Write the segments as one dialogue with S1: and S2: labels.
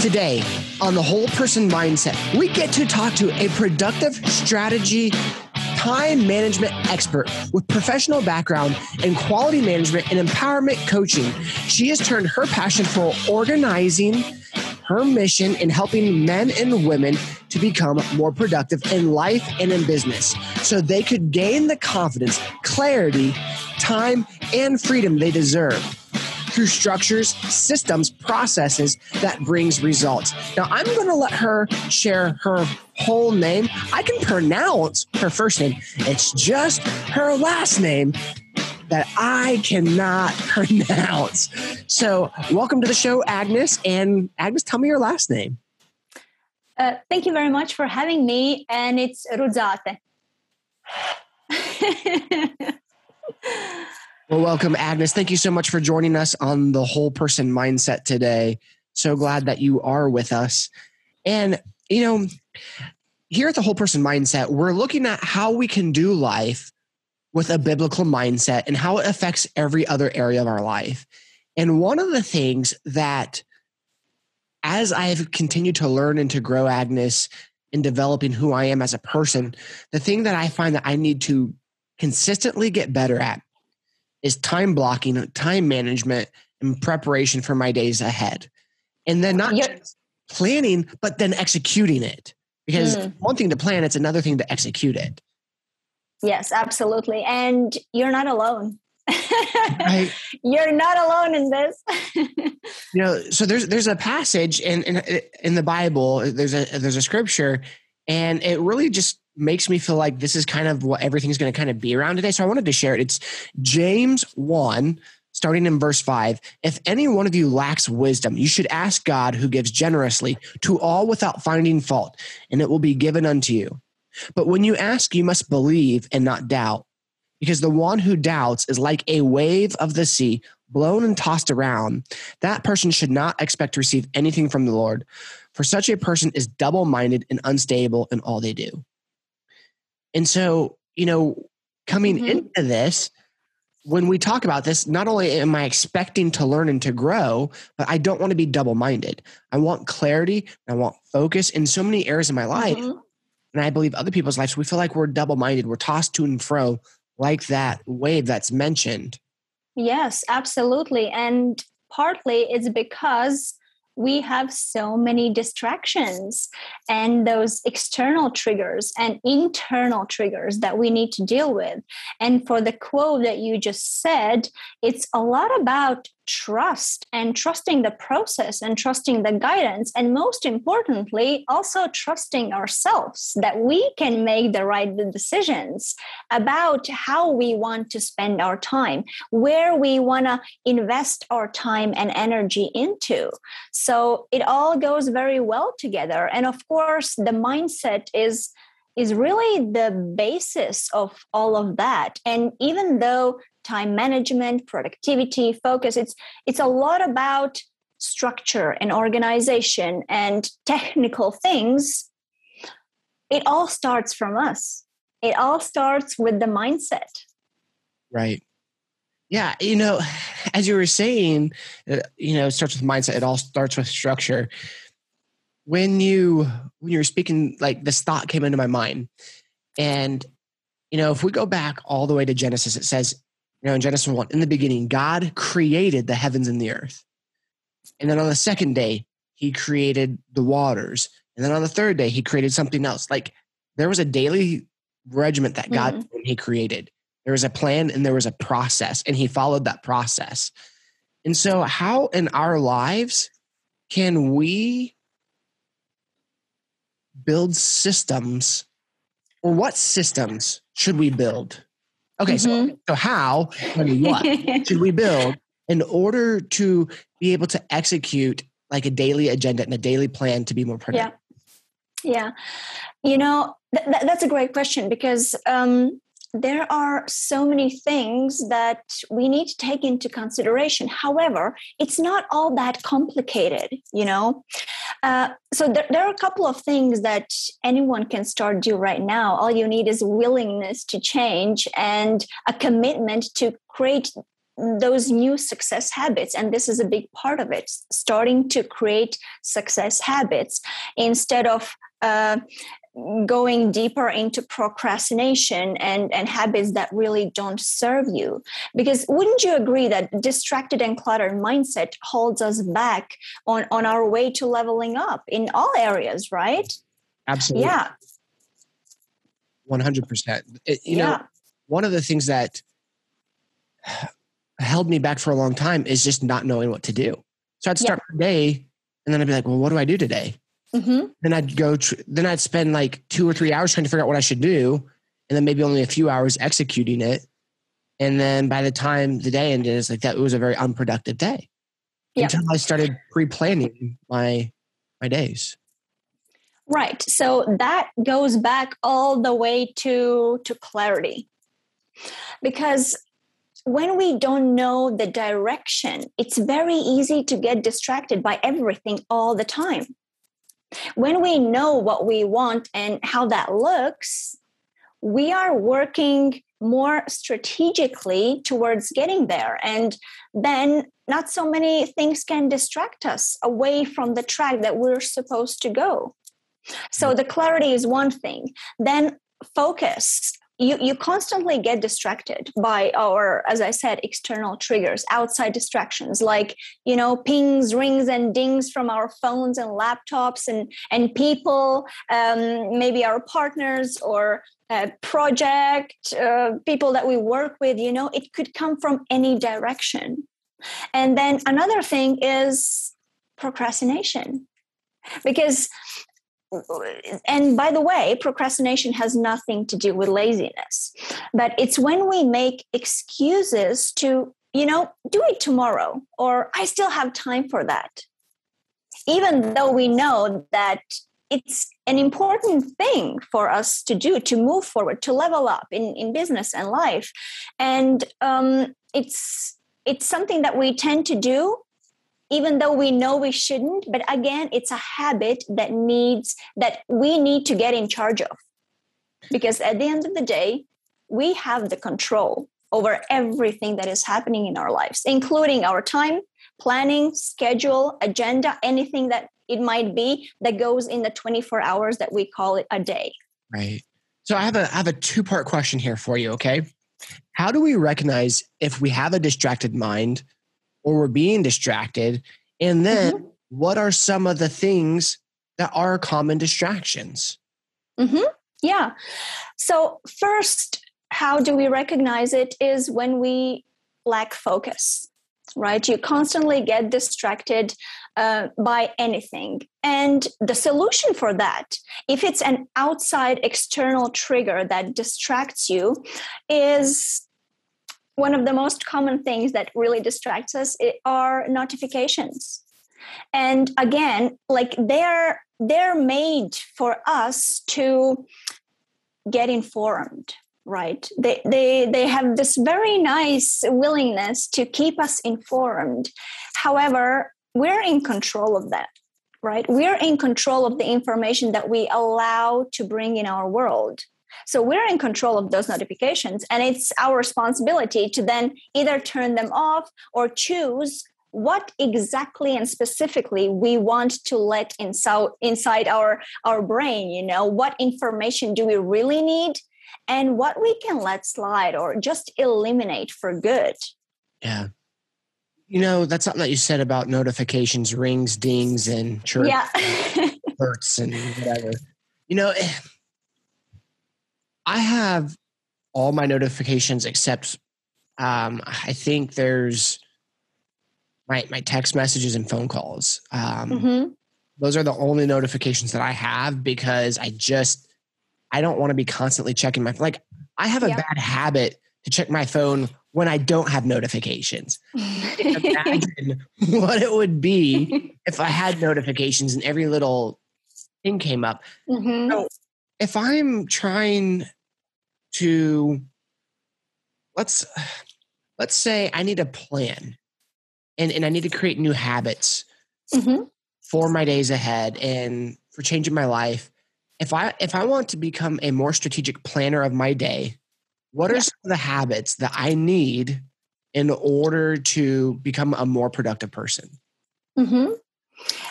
S1: Today, on the whole person mindset, we get to talk to a productive strategy time management expert with professional background in quality management and empowerment coaching. She has turned her passion for organizing her mission in helping men and women to become more productive in life and in business so they could gain the confidence, clarity, time, and freedom they deserve through structures, systems, processes that brings results. Now, I'm going to let her share her whole name. I can pronounce her first name. It's just her last name that I cannot pronounce. So, welcome to the show, Agnes. And Agnes, tell me your last name.
S2: Uh, thank you very much for having me. And it's Rudzate.
S1: Well, welcome, Agnes. Thank you so much for joining us on the whole person mindset today. So glad that you are with us. And, you know, here at the whole person mindset, we're looking at how we can do life with a biblical mindset and how it affects every other area of our life. And one of the things that, as I've continued to learn and to grow, Agnes, in developing who I am as a person, the thing that I find that I need to consistently get better at is time blocking, time management, and preparation for my days ahead. And then not yep. just planning, but then executing it. Because mm. one thing to plan, it's another thing to execute it.
S2: Yes, absolutely. And you're not alone. right. You're not alone in this.
S1: you know, so there's there's a passage in, in in the Bible, there's a there's a scripture, and it really just makes me feel like this is kind of what everything's going to kind of be around today. So I wanted to share it. It's James 1, starting in verse 5. If any one of you lacks wisdom, you should ask God who gives generously to all without finding fault, and it will be given unto you. But when you ask, you must believe and not doubt, because the one who doubts is like a wave of the sea blown and tossed around. That person should not expect to receive anything from the Lord, for such a person is double minded and unstable in all they do. And so, you know, coming mm-hmm. into this, when we talk about this, not only am I expecting to learn and to grow, but I don't want to be double minded. I want clarity, I want focus in so many areas of my life. Mm-hmm. And I believe other people's lives, we feel like we're double minded. We're tossed to and fro like that wave that's mentioned.
S2: Yes, absolutely. And partly it's because we have so many distractions and those external triggers and internal triggers that we need to deal with. And for the quote that you just said, it's a lot about trust and trusting the process and trusting the guidance. And most importantly, also trusting ourselves that we can make the right decisions about how we want to spend our time, where we want to invest our time and energy into. So it all goes very well together. And of course, the mindset is is really the basis of all of that and even though time management productivity focus. It's it's a lot about structure and organization and technical things. It all starts from us. It all starts with the mindset.
S1: Right. Yeah you know as you were saying uh, you know it starts with mindset. It all starts with structure. When you when you were speaking like this thought came into my mind. And you know if we go back all the way to genesis it says you know in genesis 1 in the beginning god created the heavens and the earth. And then on the second day he created the waters. And then on the third day he created something else. Like there was a daily regiment that god mm-hmm. he created. There was a plan and there was a process and he followed that process. And so how in our lives can we build systems or what systems should we build? Okay, mm-hmm. so, so how and what should we build in order to be able to execute like a daily agenda and a daily plan to be more productive?
S2: Yeah. Yeah. You know, th- th- that's a great question because um, there are so many things that we need to take into consideration. However, it's not all that complicated, you know. Uh, so there, there, are a couple of things that anyone can start do right now. All you need is willingness to change and a commitment to create those new success habits and this is a big part of it starting to create success habits instead of uh, going deeper into procrastination and, and habits that really don't serve you. Because wouldn't you agree that distracted and cluttered mindset holds us back on, on our way to leveling up in all areas, right?
S1: Absolutely.
S2: Yeah.
S1: 100%. It, you
S2: yeah.
S1: know, one of the things that held me back for a long time is just not knowing what to do. So I'd start yeah. my day and then I'd be like, well, what do I do today? Mm-hmm. Then I'd go, tr- then I'd spend like two or three hours trying to figure out what I should do. And then maybe only a few hours executing it. And then by the time the day ended, it's like that it was a very unproductive day yep. until I started pre planning my, my days.
S2: Right. So that goes back all the way to, to clarity. Because when we don't know the direction, it's very easy to get distracted by everything all the time. When we know what we want and how that looks, we are working more strategically towards getting there. And then not so many things can distract us away from the track that we're supposed to go. So hmm. the clarity is one thing. Then focus you, you constantly get distracted by our as i said external triggers outside distractions like you know pings rings and dings from our phones and laptops and and people um, maybe our partners or a project uh, people that we work with you know it could come from any direction. And then another thing is procrastination. Because and by the way, procrastination has nothing to do with laziness, but it's when we make excuses to, you know, do it tomorrow, or I still have time for that. Even though we know that it's an important thing for us to do to move forward, to level up in, in business and life. And um, it's it's something that we tend to do even though we know we shouldn't but again it's a habit that needs that we need to get in charge of. Because at the end of the day we have the control over everything that is happening in our lives including our time planning schedule agenda anything that it might be that goes in the 24 hours that we call it a day.
S1: Right. So i have a I have a two part question here for you okay? How do we recognize if we have a distracted mind or we're being distracted. And then mm-hmm. what are some of the things that are common distractions?
S2: Mm-hmm. Yeah. So, first, how do we recognize it is when we lack focus, right? You constantly get distracted uh, by anything. And the solution for that, if it's an outside external trigger that distracts you, is one of the most common things that really distracts us are notifications. And again like they're they're made for us to get informed right? They they they have this very nice willingness to keep us informed. However we're in control of that right? We're in control of the information that we allow to bring in our world so we're in control of those notifications, and it's our responsibility to then either turn them off or choose what exactly and specifically we want to let inside inside our our brain you know? What information do we really need and what we can let slide or just eliminate for good.
S1: Yeah. You know that's something that you said about notifications rings dings and chirps
S2: yeah.
S1: hurts and whatever. You know eh, I have all my notifications except um, I think there's my my text messages and phone calls. Um, mm-hmm. Those are the only notifications that I have because I just I don't want to be constantly checking my like I have a yeah. bad habit to check my phone when I don't have notifications. Imagine what it would be if I had notifications and every little thing came up. Mm-hmm. So if I'm trying to let's let's say I need a plan and, and I need to create new habits mm-hmm. for my days ahead and for changing my life. If I if I want to become a more strategic planner of my day, what are yeah. some of the habits that I need in order to become a more productive person?
S2: Mm-hmm.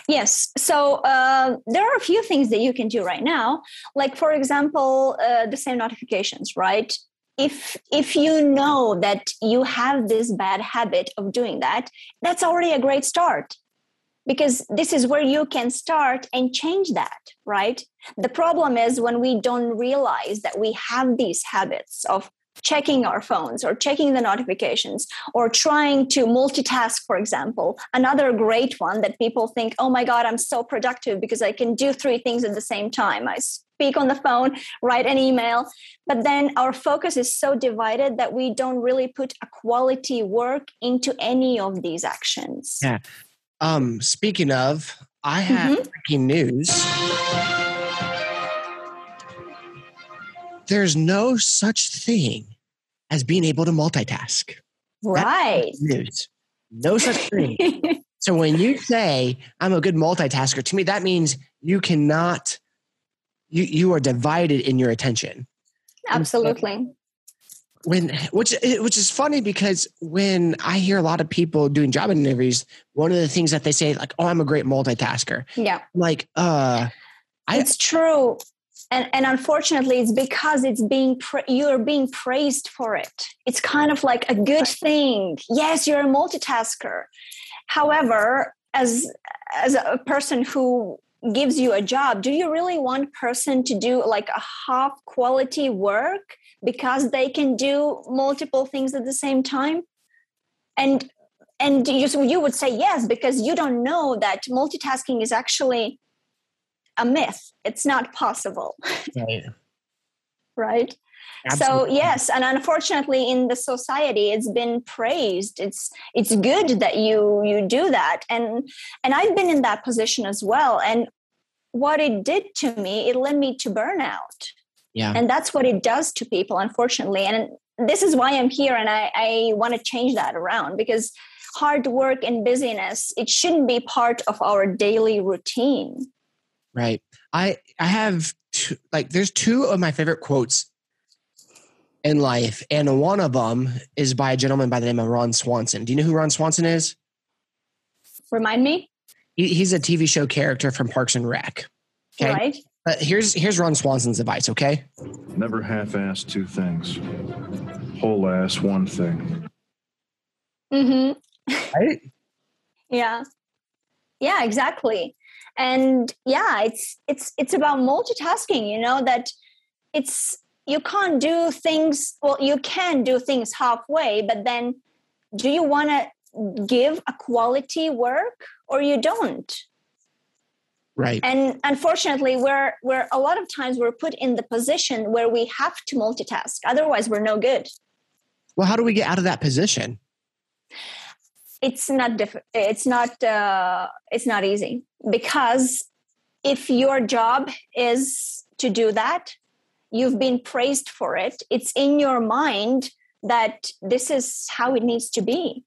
S2: Yes. So uh, there are a few things that you can do right now. Like, for example, uh, the same notifications, right? If if you know that you have this bad habit of doing that, that's already a great start because this is where you can start and change that, right? The problem is when we don't realize that we have these habits of checking our phones or checking the notifications or trying to multitask, for example. Another great one that people think, oh my God, I'm so productive because I can do three things at the same time. I speak on the phone, write an email. But then our focus is so divided that we don't really put a quality work into any of these actions.
S1: Yeah. Um, speaking of, I have mm-hmm. breaking news. There's no such thing as being able to multitask.
S2: Right.
S1: News. No such thing. so when you say I'm a good multitasker, to me that means you cannot you you are divided in your attention.
S2: Absolutely.
S1: When which which is funny because when I hear a lot of people doing job interviews, one of the things that they say like, "Oh, I'm a great multitasker."
S2: Yeah.
S1: I'm like, uh,
S2: I, it's true and and unfortunately it's because it's being pra- you're being praised for it. It's kind of like a good thing. Yes you're a multitasker. However as as a person who gives you a job do you really want person to do like a half quality work because they can do multiple things at the same time? And and you, you would say yes because you don't know that multitasking is actually a myth. It's not possible. Right. right? Absolutely. So yes, and unfortunately in the society it's been praised. It's it's good that you you do that. And and I've been in that position as well. And what it did to me, it led me to burnout.
S1: Yeah.
S2: And that's what it does to people, unfortunately. And this is why I'm here and I, I want to change that around because hard work and busyness, it shouldn't be part of our daily routine.
S1: Right. I I have two, like there's two of my favorite quotes in life, and one of them is by a gentleman by the name of Ron Swanson. Do you know who Ron Swanson is?
S2: Remind me.
S1: He, he's a TV show character from Parks and Rec.
S2: Okay. Right.
S1: But here's here's Ron Swanson's advice. Okay.
S3: Never half-ass two things. Whole ass one thing.
S2: Mm-hmm.
S1: Right.
S2: yeah. Yeah. Exactly and yeah it's it's it's about multitasking you know that it's you can't do things well you can do things halfway but then do you want to give a quality work or you don't?
S1: Right.
S2: And unfortunately we're we're a lot of times we're put in the position where we have to multitask otherwise we're no good.
S1: Well how do we get out of that position
S2: it's not diff- it's not uh, it's not easy. Because if your job is to do that you've been praised for it it's in your mind that this is how it needs to be.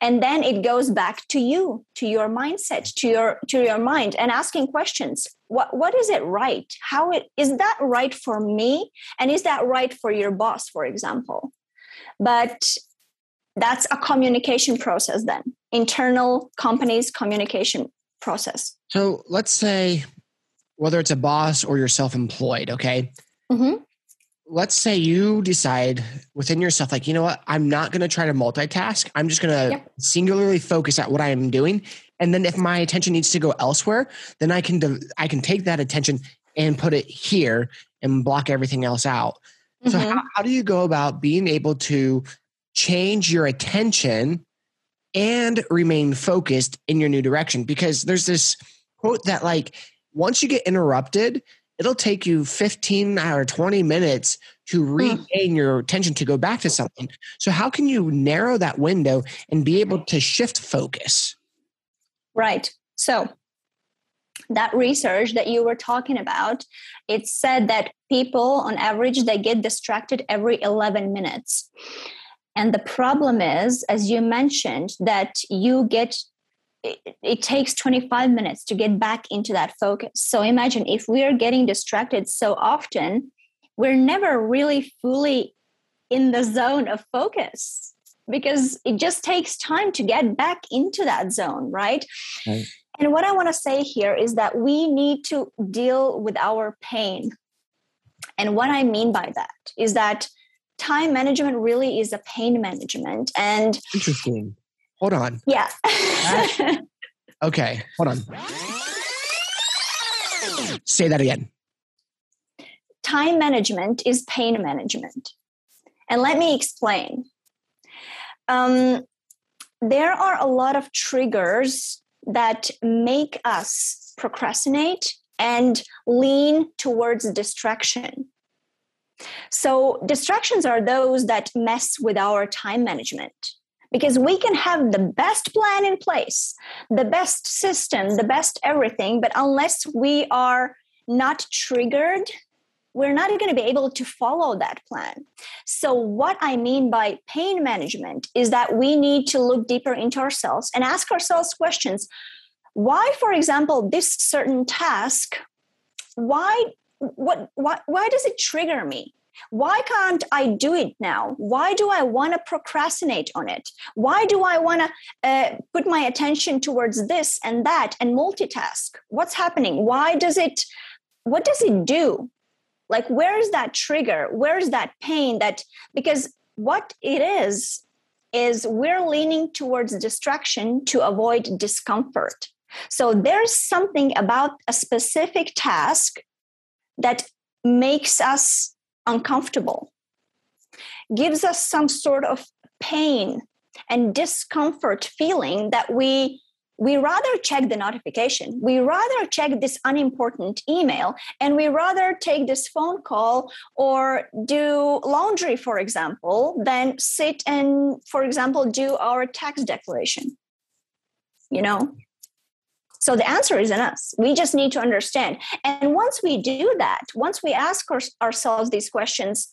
S2: And then it goes back to you to your mindset to your to your mind and asking questions. What what is it right? How it is that right for me? And is that right for your boss for example? But that's a communication process then internal companies communication process
S1: so let's say whether it's a boss or you're self-employed okay
S2: mm-hmm.
S1: let's say you decide within yourself like you know what i'm not going to try to multitask i'm just going to yep. singularly focus at what i am doing and then if my attention needs to go elsewhere then i can i can take that attention and put it here and block everything else out mm-hmm. so how, how do you go about being able to change your attention and remain focused in your new direction. Because there's this quote that like once you get interrupted it'll take you 15 or 20 minutes to hmm. regain your attention to go back to something. So how can you narrow that window and be able to shift focus?
S2: Right. So that research that you were talking about it said that people on average they get distracted every 11 minutes and the problem is, as you mentioned, that you get it, it, takes 25 minutes to get back into that focus. So imagine if we are getting distracted so often, we're never really fully in the zone of focus. because it just takes time to get back into that zone, right? right. And what I want to say here is that we need to deal with our pain. And what I mean by that is that time management really is a pain management. And
S1: interesting. Hold on.
S2: Yeah.
S1: okay, hold on. Say that again.
S2: Time management is pain management. And let me explain. Um, there are a lot of triggers that make us procrastinate and lean towards distraction. So, distractions are those that mess with our time management because we can have the best plan in place, the best system, the best everything, but unless we are not triggered we're not going to be able to follow that plan. So, what I mean by pain management is that we need to look deeper into ourselves and ask ourselves questions. Why, for example, this certain task, why, what, why, why does it trigger me? Why can't I do it now? Why do I want to procrastinate on it? Why do I want to uh, put my attention towards this and that and multitask? What's happening? Why does it, what does it do? like where is that trigger where is that pain that because what it is is we're leaning towards distraction to avoid discomfort so there's something about a specific task that makes us uncomfortable gives us some sort of pain and discomfort feeling that we we rather check the notification we rather check this unimportant email and we rather take this phone call or do laundry for example than sit and for example do our tax declaration you know so the answer is in us we just need to understand and once we do that once we ask our, ourselves these questions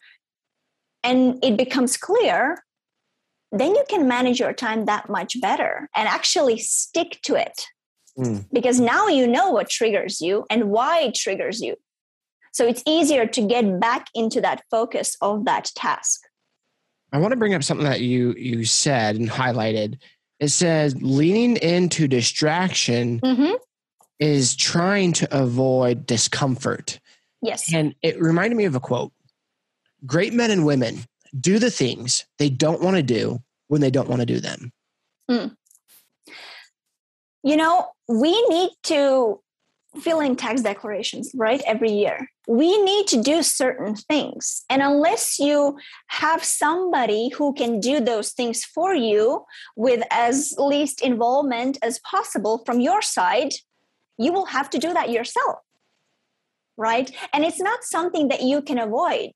S2: and it becomes clear then you can manage your time that much better and actually stick to it. Mm. Because now you know what triggers you and why it triggers you. So it's easier to get back into that focus of that task.
S1: I want to bring up something that you you said and highlighted. It says leaning into distraction mm-hmm. is trying to avoid discomfort.
S2: Yes.
S1: And it reminded me of a quote. Great men and women do the things they don't want to do when they don't want to do them. Mm.
S2: You know, we need to fill in tax declarations, right? Every year. We need to do certain things. And unless you have somebody who can do those things for you with as least involvement as possible from your side, you will have to do that yourself. Right? And it's not something that you can avoid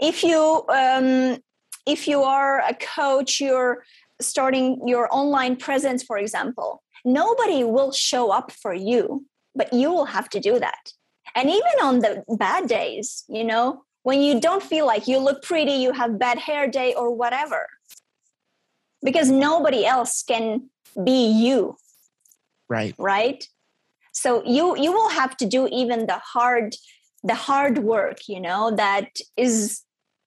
S2: if you um, if you are a coach you're starting your online presence for example nobody will show up for you but you will have to do that and even on the bad days you know when you don't feel like you look pretty you have bad hair day or whatever. Because nobody else can be you.
S1: Right.
S2: Right? So you you will have to do even the hard the hard work you know that is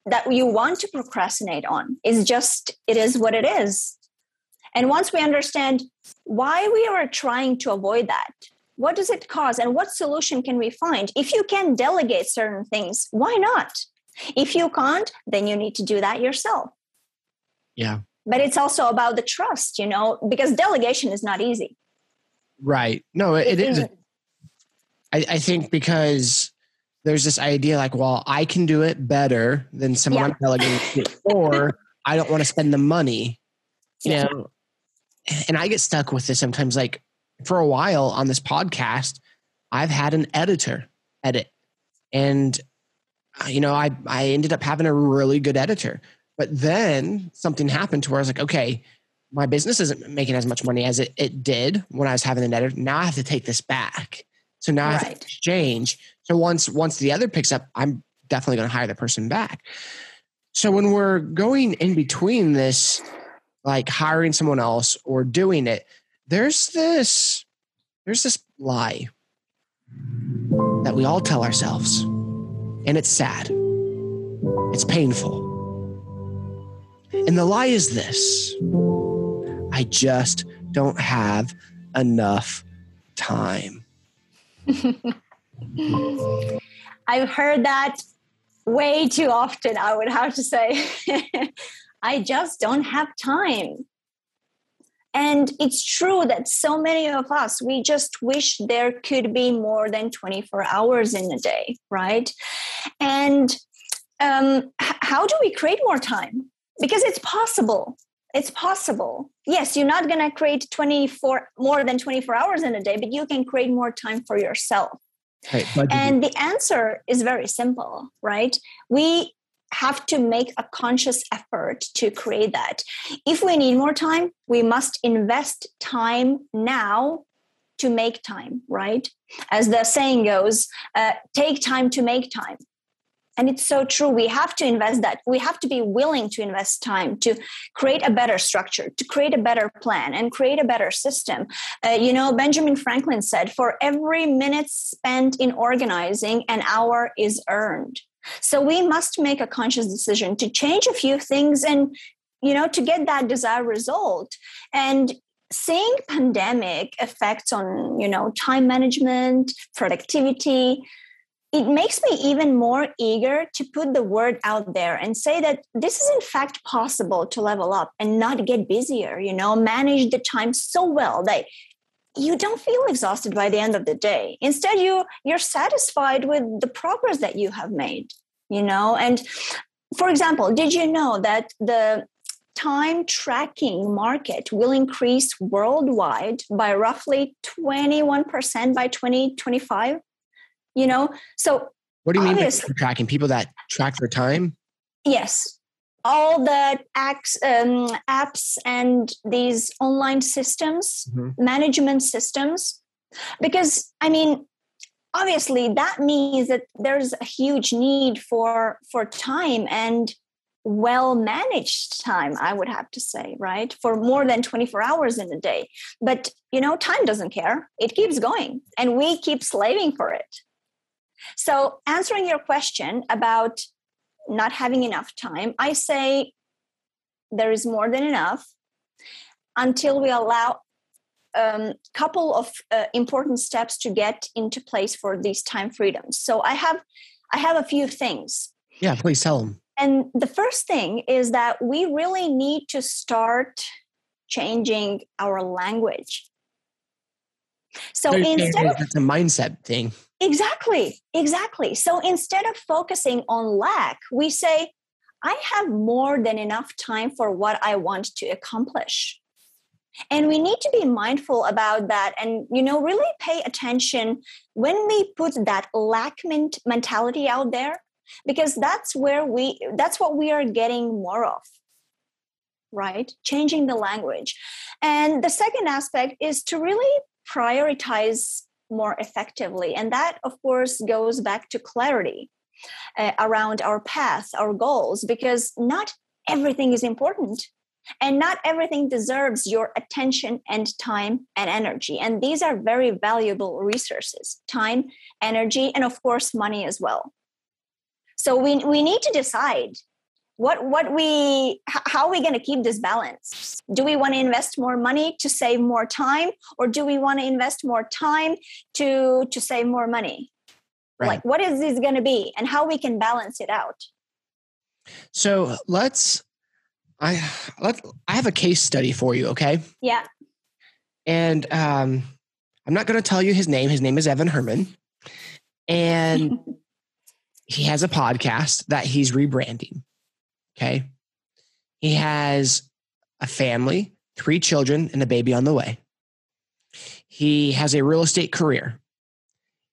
S2: that you want to procrastinate on. Is just it is what it is. And once we understand why we are trying to avoid that what does it cause and what solution can we find if you can delegate certain things why not if you can't then you need to do that yourself
S1: yeah
S2: but it's also about the trust you know because delegation is not easy
S1: right no it, it is I, I think because there's this idea like, well, I can do it better than someone yeah. Delegating to, or I don't want to spend the money. You yeah. know, and I get stuck with this sometimes. Like for a while on this podcast, I've had an editor edit, and uh, you know, I I ended up having a really good editor. But then something happened to where I was like, okay, my business isn't making as much money as it, it did when I was having an editor. Now I have to take this back. So now right. I have to exchange. So once once the other picks up, I'm definitely going to hire the person back. So when we're going in between this, like hiring someone else or doing it, there's this there's this lie that we all tell ourselves, and it's sad. It's painful. And the lie is this I just don't have enough time.
S2: I've heard that way too often, I would have to say. I just don't have time. And it's true that so many of us, we just wish there could be more than 24 hours in a day, right? And um, how do we create more time? Because it's possible. It's possible. Yes, you're not going to create 24 more than 24 hours in a day, but you can create more time for yourself. Right, and the answer is very simple, right? We have to make a conscious effort to create that. If we need more time, we must invest time now to make time, right? As the saying goes, uh, take time to make time. And it's so true. We have to invest that. We have to be willing to invest time to create a better structure, to create a better plan, and create a better system. Uh, you know, Benjamin Franklin said, for every minute spent in organizing, an hour is earned. So we must make a conscious decision to change a few things and, you know, to get that desired result. And seeing pandemic effects on, you know, time management, productivity, it makes me even more eager to put the word out there and say that this is in fact possible to level up and not get busier you know manage the time so well that you don't feel exhausted by the end of the day. Instead you you're satisfied with the progress that you have made you know? And for example did you know that the time tracking market will increase worldwide by roughly 21% by 2025 you know? So
S1: what do you mean by tracking? People that track their time?
S2: Yes all the apps, um, apps and these online systems mm-hmm. management systems. Because i mean obviously that means that there's a huge need for for time and well managed time i would have to say right? For more than 24 hours in a day. But you know time doesn't care. It keeps going and we keep slaving for it. So, answering your question about not having enough time, I say there is more than enough until we allow a um, couple of uh, important steps to get into place for these time freedoms. So, I have I have a few things.
S1: Yeah, please tell them.
S2: And the first thing is that we really need to start changing our language.
S1: So instead of, it's a mindset thing.
S2: Exactly, exactly. So instead of focusing on lack, we say, I have more than enough time for what I want to accomplish. And we need to be mindful about that and, you know, really pay attention when we put that lack mentality out there, because that's where we, that's what we are getting more of right? Changing the language. And the second aspect is to really prioritize more effectively. And that, of course, goes back to clarity uh, around our path, our goals, because not everything is important. And not everything deserves your attention and time and energy. And these are very valuable resources time, energy, and of course, money as well. So we, we need to decide what what we how are we going to keep this balance? Do we want to invest more money to save more time or do we want to invest more time to to save more money? Right. like what is this going to be and how we can balance it out?
S1: So let's i let i have a case study for you okay?
S2: Yeah.
S1: And um i'm not going to tell you his name his name is evan Herrman. And he has a podcast that he's rebranding Okay. He has a family, three children, and a baby on the way. He has a real estate career.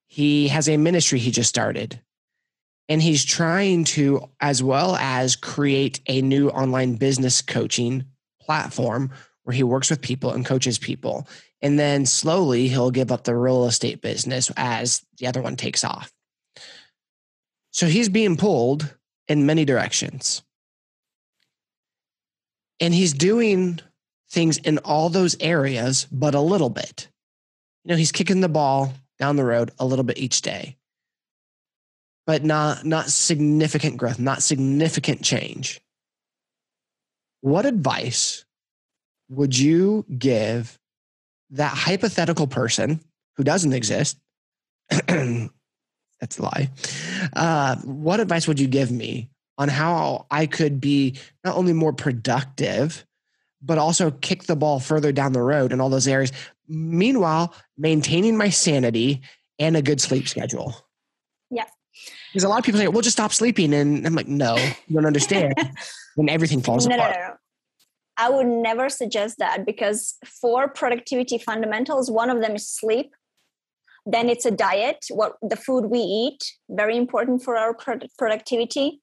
S1: He has a ministry he just started. And he's trying to, as well as create a new online business coaching platform where he works with people and coaches people. And then slowly he'll give up the real estate business as the other one takes off. So he's being pulled in many directions. And he's doing things in all those areas, but a little bit. You know, he's kicking the ball down the road a little bit each day, but not, not significant growth, not significant change. what advice would you give that hypothetical person who doesn't exist? that's a lie. Uh, what advice would you give me on how I could be not only more productive, but also kick the ball further down the road in all those areas? Meanwhile, maintaining my sanity and a good sleep schedule.
S2: Yeah.
S1: Because a lot of people say, well, just stop sleeping. And I'm like, no, you don't understand. when everything falls
S2: no,
S1: apart.
S2: No, no, no. I would never suggest that because for productivity fundamentals, one of them is sleep. Then it's a diet, what the food we eat, very important for our productivity.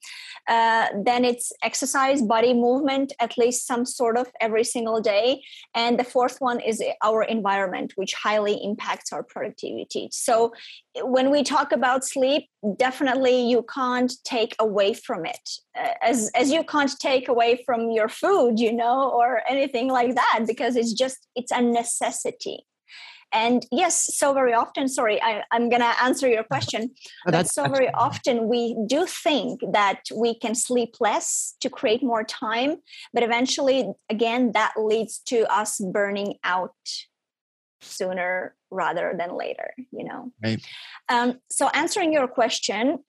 S2: Uh, then it's exercise, body movement, at least some sort of every single day. And the fourth one is our environment, which highly impacts our productivity. So when we talk about sleep, definitely you can't take away from it, uh, as as you can't take away from your food, you know, or anything like that, because it's just it's a necessity and yes so very often sorry I, am going to answer your question oh, but so very often we do think that we can sleep less to create more time but eventually again that leads to us burning out sooner rather than later you know
S1: right.
S2: um, so answering your question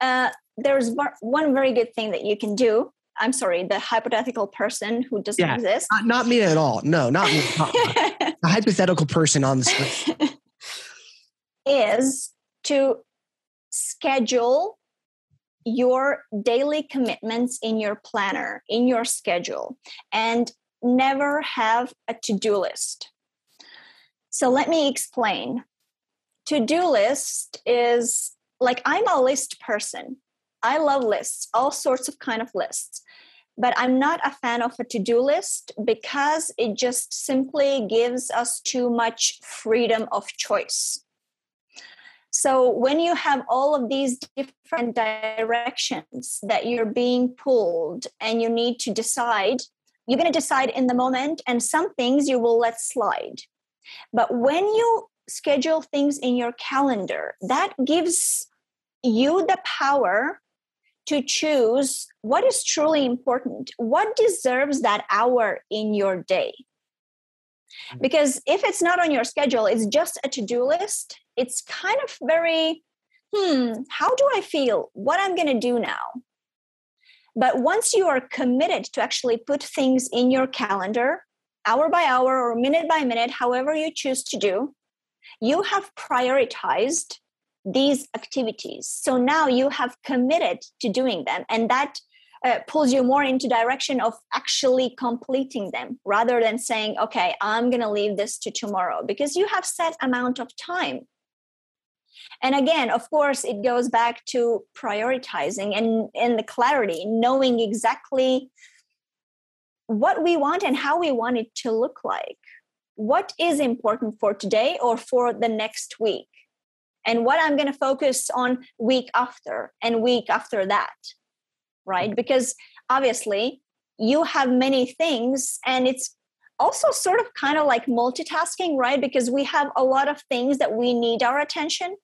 S2: uh, there's one very good thing that you can do I'm sorry, the hypothetical person who doesn't yeah, exist.
S1: Not, not, me at all. No, not me. a hypothetical person on the screen.
S2: is to schedule your daily commitments in your planner, in your schedule, and never have a to do list. So let me explain. To do list is like I'm a list person. I love lists, all sorts of kind of lists. But I'm not a fan of a to do list because it just simply gives us too much freedom of choice. So when you have all of these different directions that you're being pulled and you need to decide, you're going to decide in the moment, and some things you will let slide. But when you schedule things in your calendar, that gives you the power to choose what is truly important, what deserves that hour in your day. Mm. Because if it's not on your schedule, it's just a to do list, it's kind of very, hmm, how do I feel? What I'm going to do now? But once you are committed to actually put things in your calendar, hour by hour or minute by minute, however you choose to do, you have prioritized these activities. So now you have committed to doing them, and that uh, pulls you more into direction of actually completing them rather than saying, "Okay, I'm going to leave this to tomorrow," because you have set amount of time. And again, of course, it goes back to prioritizing and and the clarity, knowing exactly what we want and how we want it to look like. What is important for today or for the next week? And what I'm going to focus on week after and week after that, right? Because obviously you have many things and it's also sort of kind of like multitasking, right? Because we have a lot of things that we need our attention,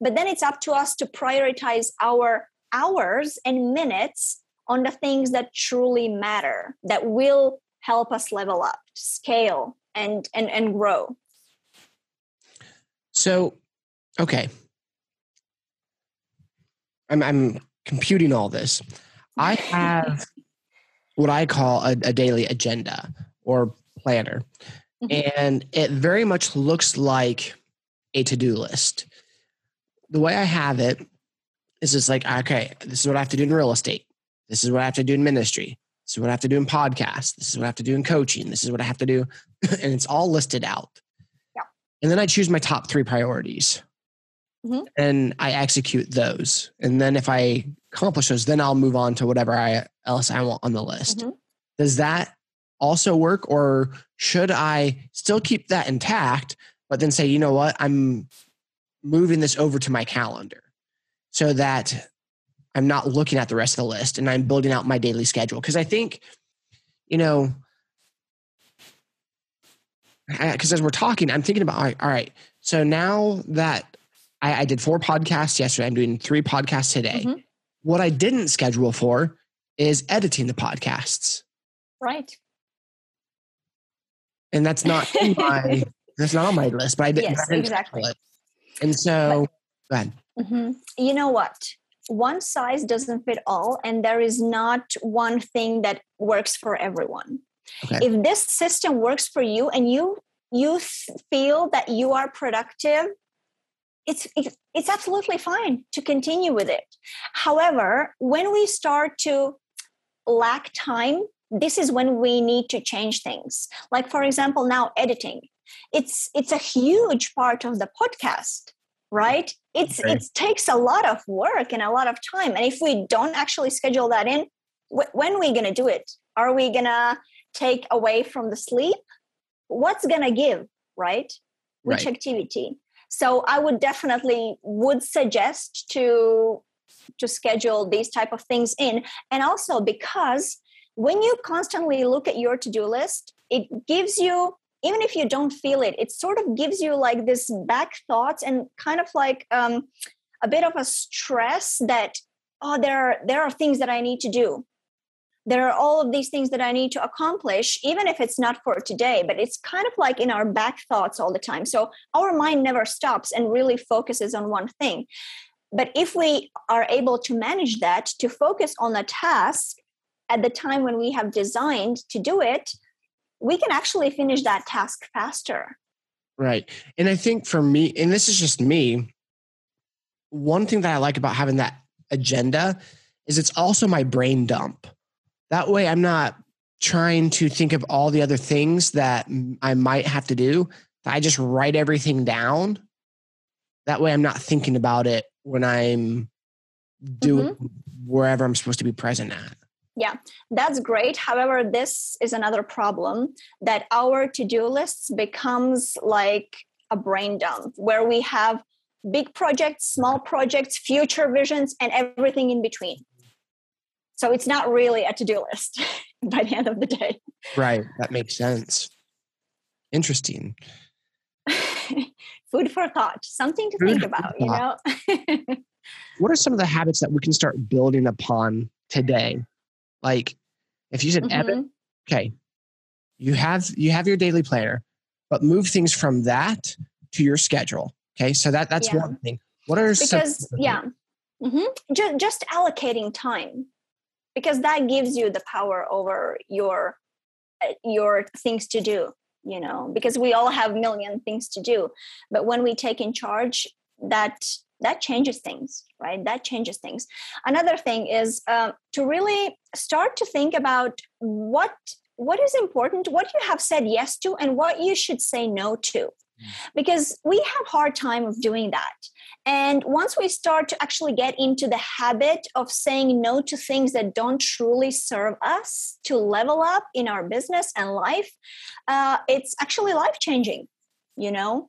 S2: but then it's up to us to prioritize our hours and minutes on the things that truly matter, that will help us level up, scale, and and and grow.
S1: So Okay. I'm, I'm computing all this. I have what I call a, a daily agenda or planner. Mm-hmm. And it very much looks like a to do list. The way I have it is just like, okay, this is what I have to do in real estate. This is what I have to do in ministry. This is what I have to do in podcasts. This is what I have to do in coaching. This is what I have to do. and it's all listed out.
S2: Yeah.
S1: And then I choose my top three priorities mm-hmm. and I execute those. And then if I accomplish those, then I'll move on to whatever I else I want on the list. Mm-hmm. Does that also work, or should I still keep that intact, but then say, you know what, I'm moving this over to my calendar so that I'm not looking at the rest of the list and I'm building out my daily schedule? Because I think, you know, because as we're talking, I'm thinking about all right, all right, so now that I, I did four podcasts yesterday. I'm doing three podcasts today. Mm-hmm. What I didn't schedule for is editing the podcasts.
S2: Right.
S1: And that's not my that's not on my list, but I did.
S2: Yes,
S1: I didn't
S2: exactly.
S1: it. And so, go ahead.
S2: hmm You know what? One size doesn't fit all, and there is not one thing that works for everyone.
S1: Okay.
S2: If this system works for you and you you feel that you are productive, it's it, it's absolutely fine to continue with it. However, when we start to lack time, this is when we need to change things. Like for example, now editing. It's it's a huge part of the podcast right it's
S1: Okay.
S2: it takes a lot of work and a lot of time and if we don't actually schedule that in wh- when are we going to do it are we going to take away from the sleep what's going to give right which
S1: Right.
S2: activity so i would definitely would suggest to to schedule these type of things in. And also because when you constantly look at your to-do list it gives you even if you don't feel it it sort of gives you like this back thoughts and kind of like um, a bit of a stress that oh there are there are things that i need to do there are all of these things that i need to accomplish even if it's not for today but it's kind of like in our back thoughts all the time so our mind never stops and really focuses on one thing but if we are able to manage that to focus on a task at the time when we have designed to do it we can actually finish that task faster.
S1: Right. And I think for me, and this is just me, one thing that I like about having that agenda is it's also my brain dump. That way I'm not trying to think of all the other things that I might have to do. I just write everything down. That way I'm not thinking about it when I'm doing mm-hmm. wherever I'm supposed to be present at.
S2: Yeah, that's great. However, this is another problem that our to-do lists becomes like a brain dump where we have big projects, small projects, future visions and everything in between. So it's not really a to-do list by the end of the day.
S1: Right. That makes sense. Interesting.
S2: Food for thought, something to
S1: Food
S2: think about, you know?
S1: what are some of the habits that we can start building upon today like if you said Evan,
S2: Mhm.
S1: okay you have you have your daily planner but move things from that to your schedule okay so that that's
S2: Yeah.
S1: one thing what are some
S2: because yeah hmm just, just allocating time because that gives you the power over your uh, your things to do you know because we all have million things to do. But when we take in charge that that changes things right? That changes things. Another thing is um, to really start to think about what what is important what you have said yes to and what you should say no to because we have hard time of doing that and once we start to actually get into the habit of saying no to things that don't truly serve us to level up in our business and life, uh, it's actually life changing, you know?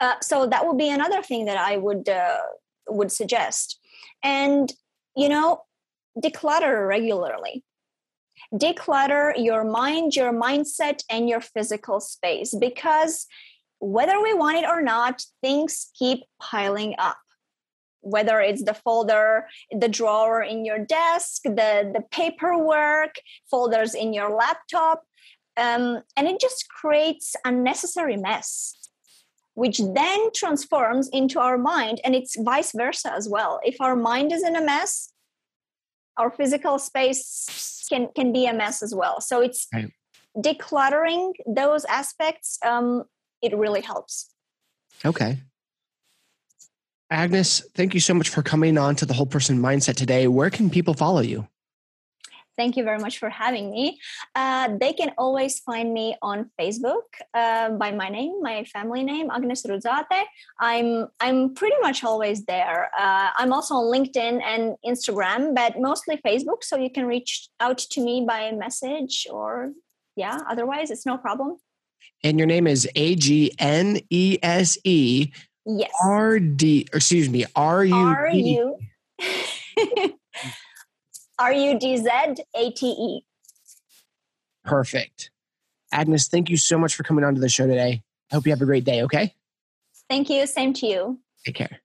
S2: Uh, so that would be another thing that I would uh, would suggest. And you know, declutter regularly. Declutter your mind, your mindset, and your physical space because whether we want it or not, things keep piling up. Whether it's the folder, the drawer in your desk, the, the paperwork, folders in your laptop, um, and it just creates unnecessary mess, which then transforms into our mind, and it's vice versa as well. If our mind is in a mess, our physical space can can be a mess as well. So it's
S1: Right.
S2: decluttering those aspects um, it really helps.
S1: okay agnes thank you so much for coming on to the whole person mindset today where can people follow you
S2: Thank you very much for having me. Uh, they can always find me on Facebook uh, by my name, my family name, Agnese Rudzate. I'm I'm pretty much always there. Uh, I'm also on LinkedIn and Instagram, but mostly Facebook. So you can reach out to me by message or yeah. Otherwise, it's no problem.
S1: And your name is a-g-n-e-s-e
S2: Yes.
S1: r-d excuse me
S2: R U R U D Z A T E.
S1: perfect agnes thank you so much for coming on to the show today i hope you have a great day okay
S2: Thank you. Same to you.
S1: take care